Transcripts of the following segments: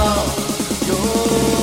Love your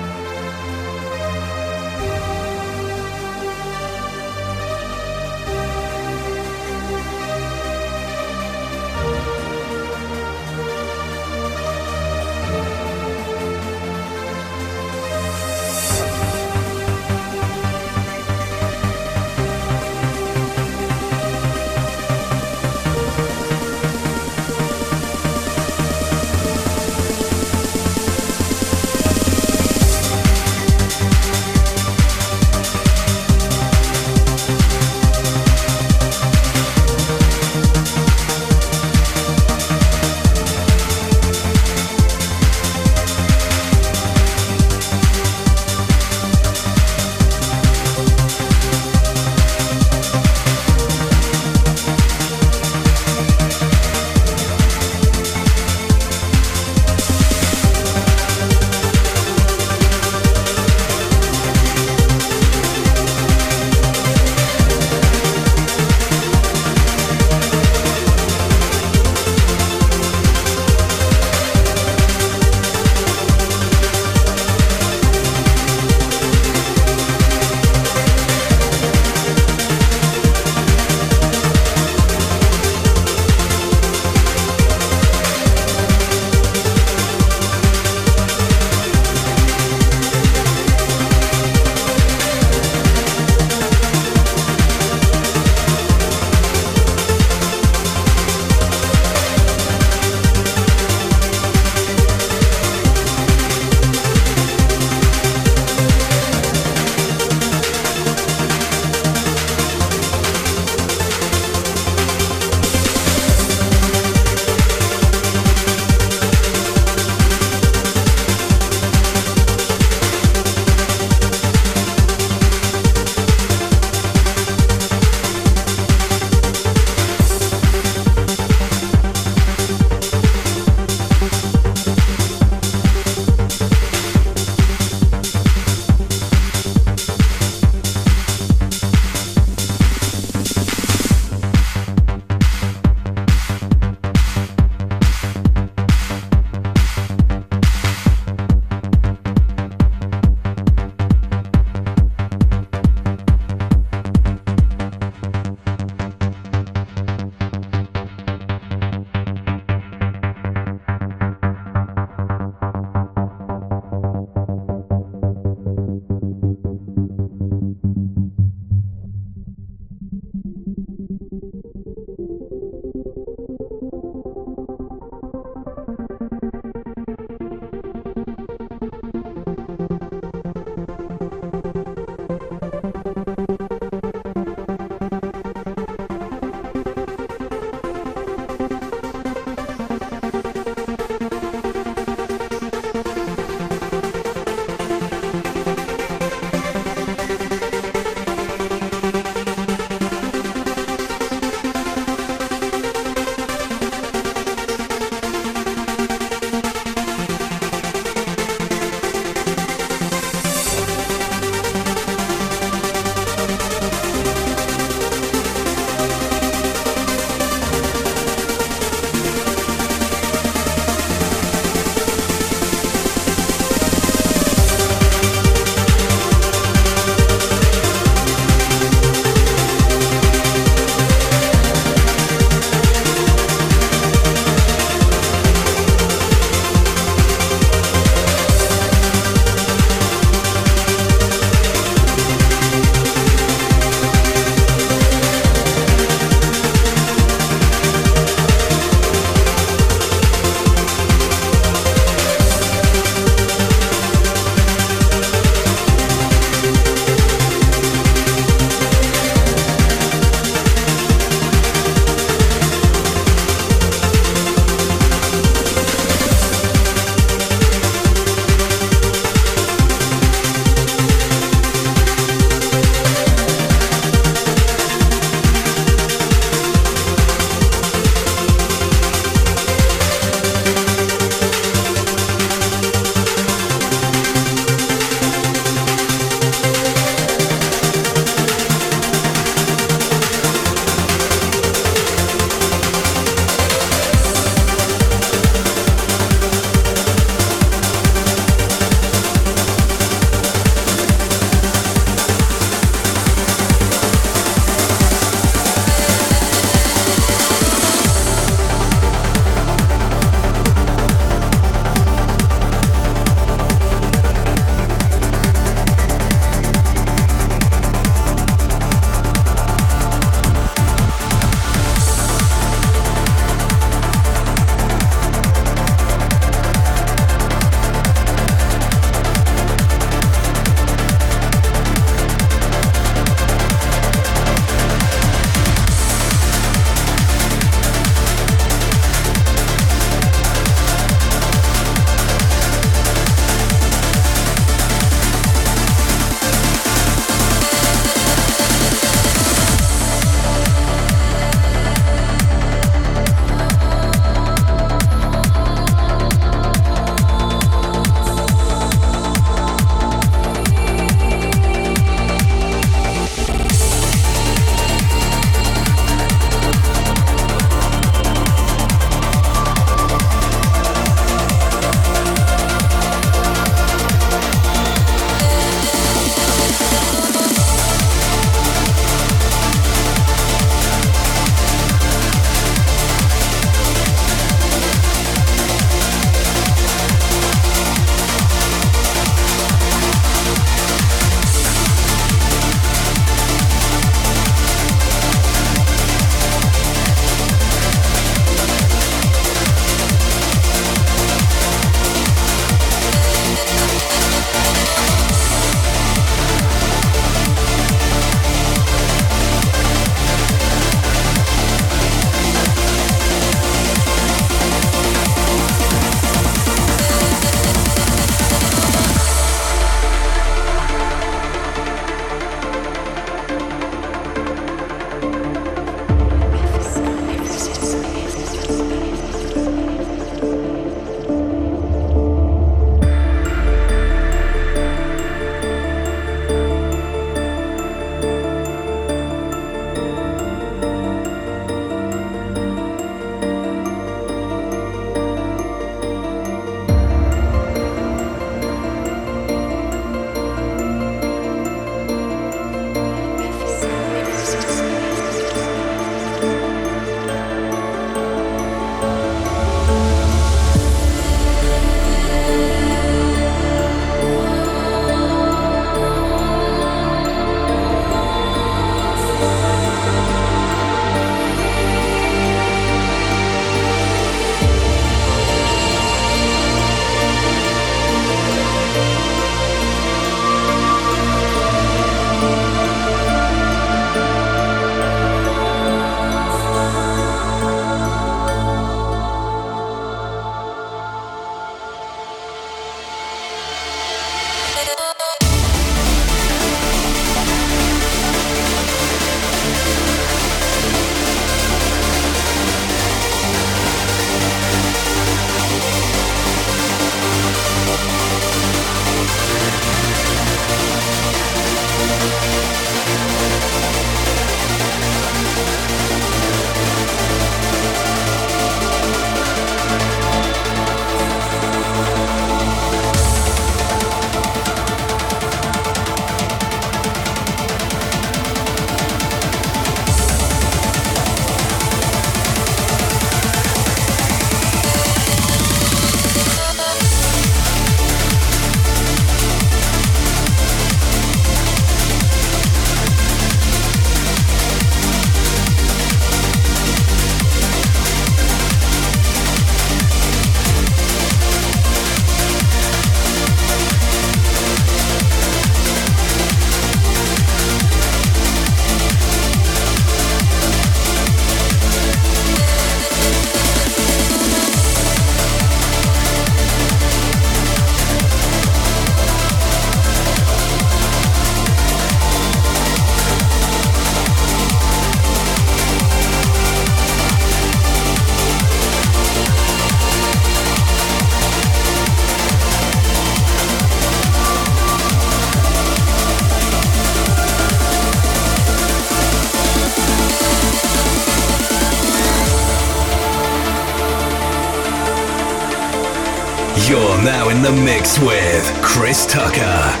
now in the mix with Chris Tucker.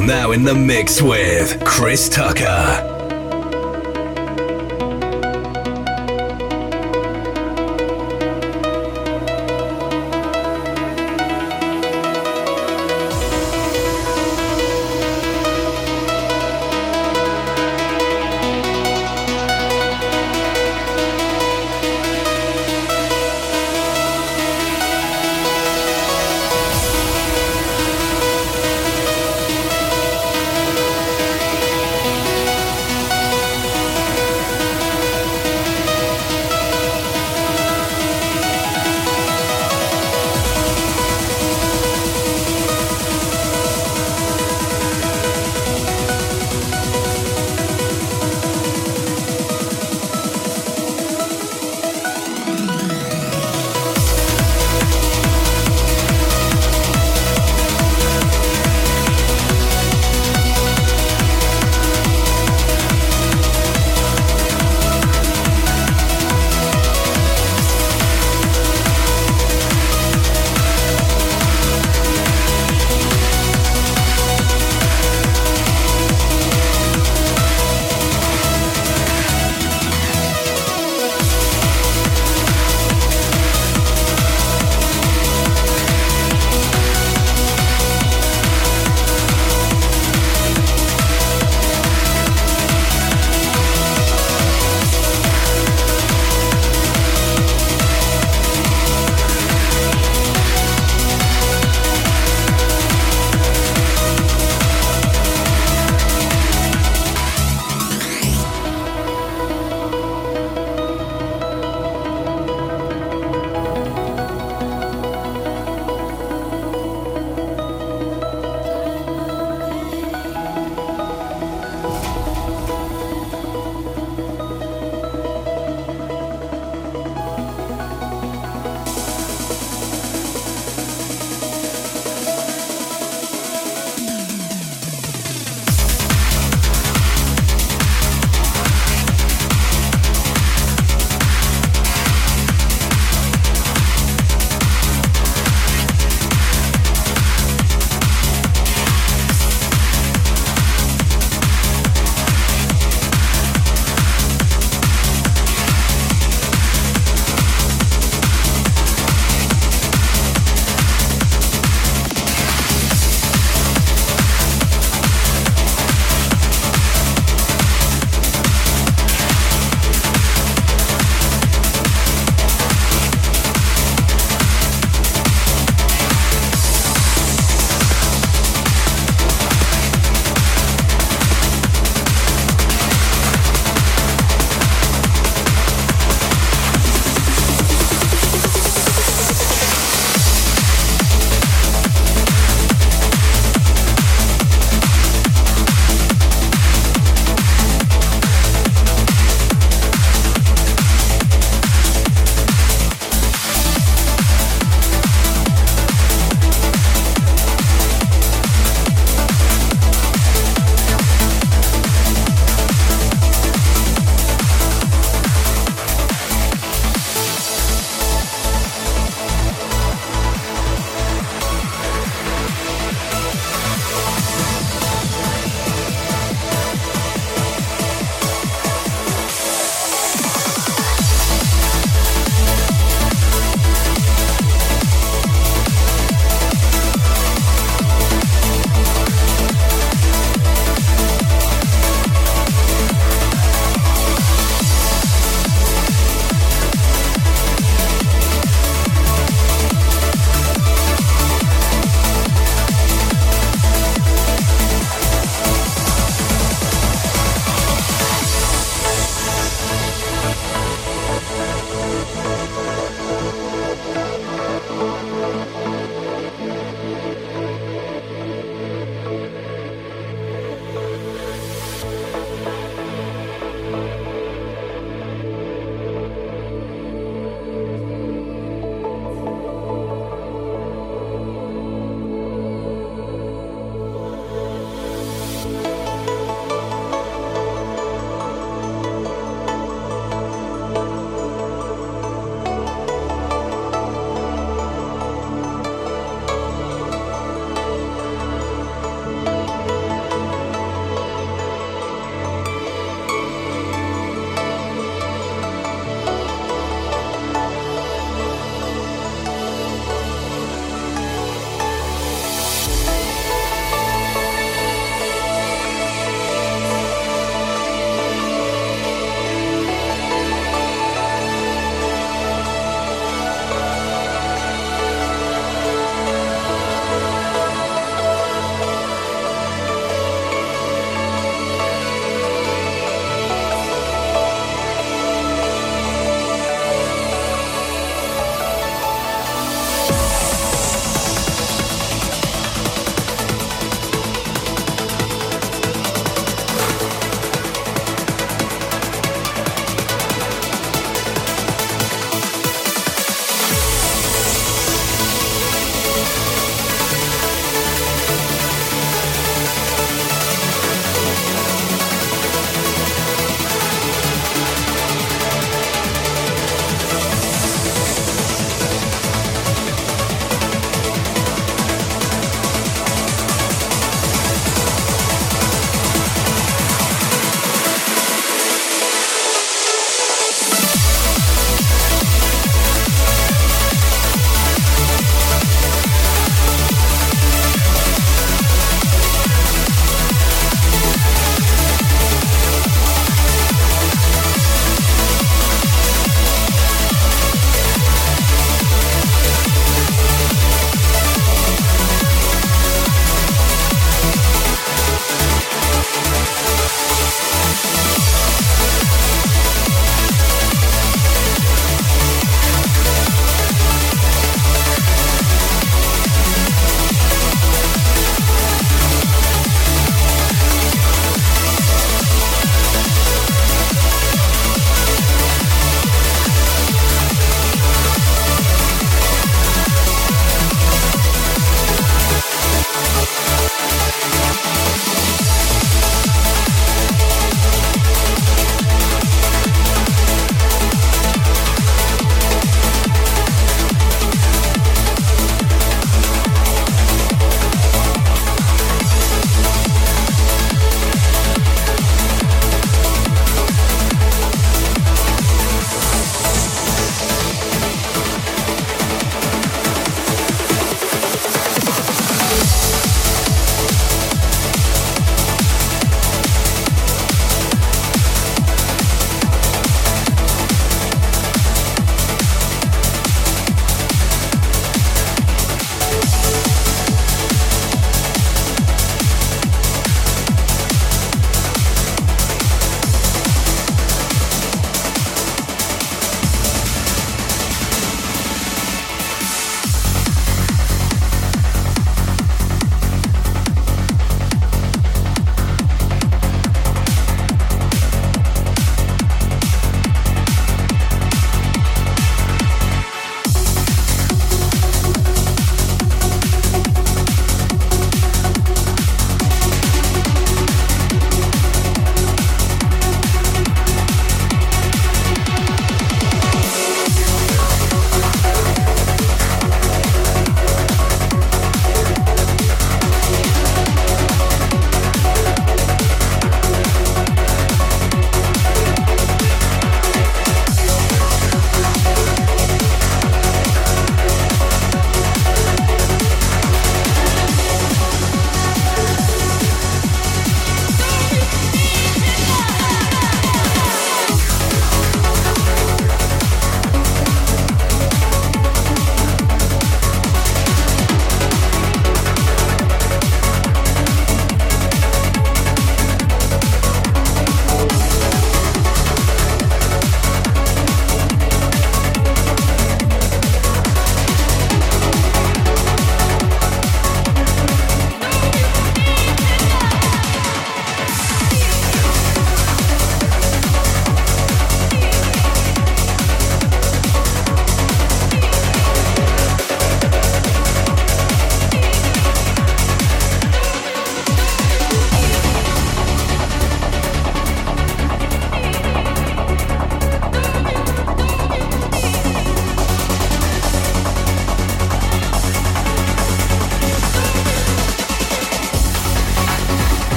Now in the mix with Chris Tucker.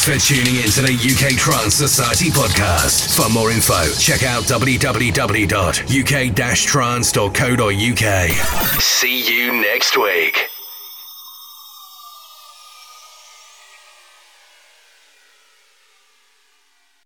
For tuning in to the UK Trance Society podcast. For more info, check out www.uk-trance.co.uk. See you next week.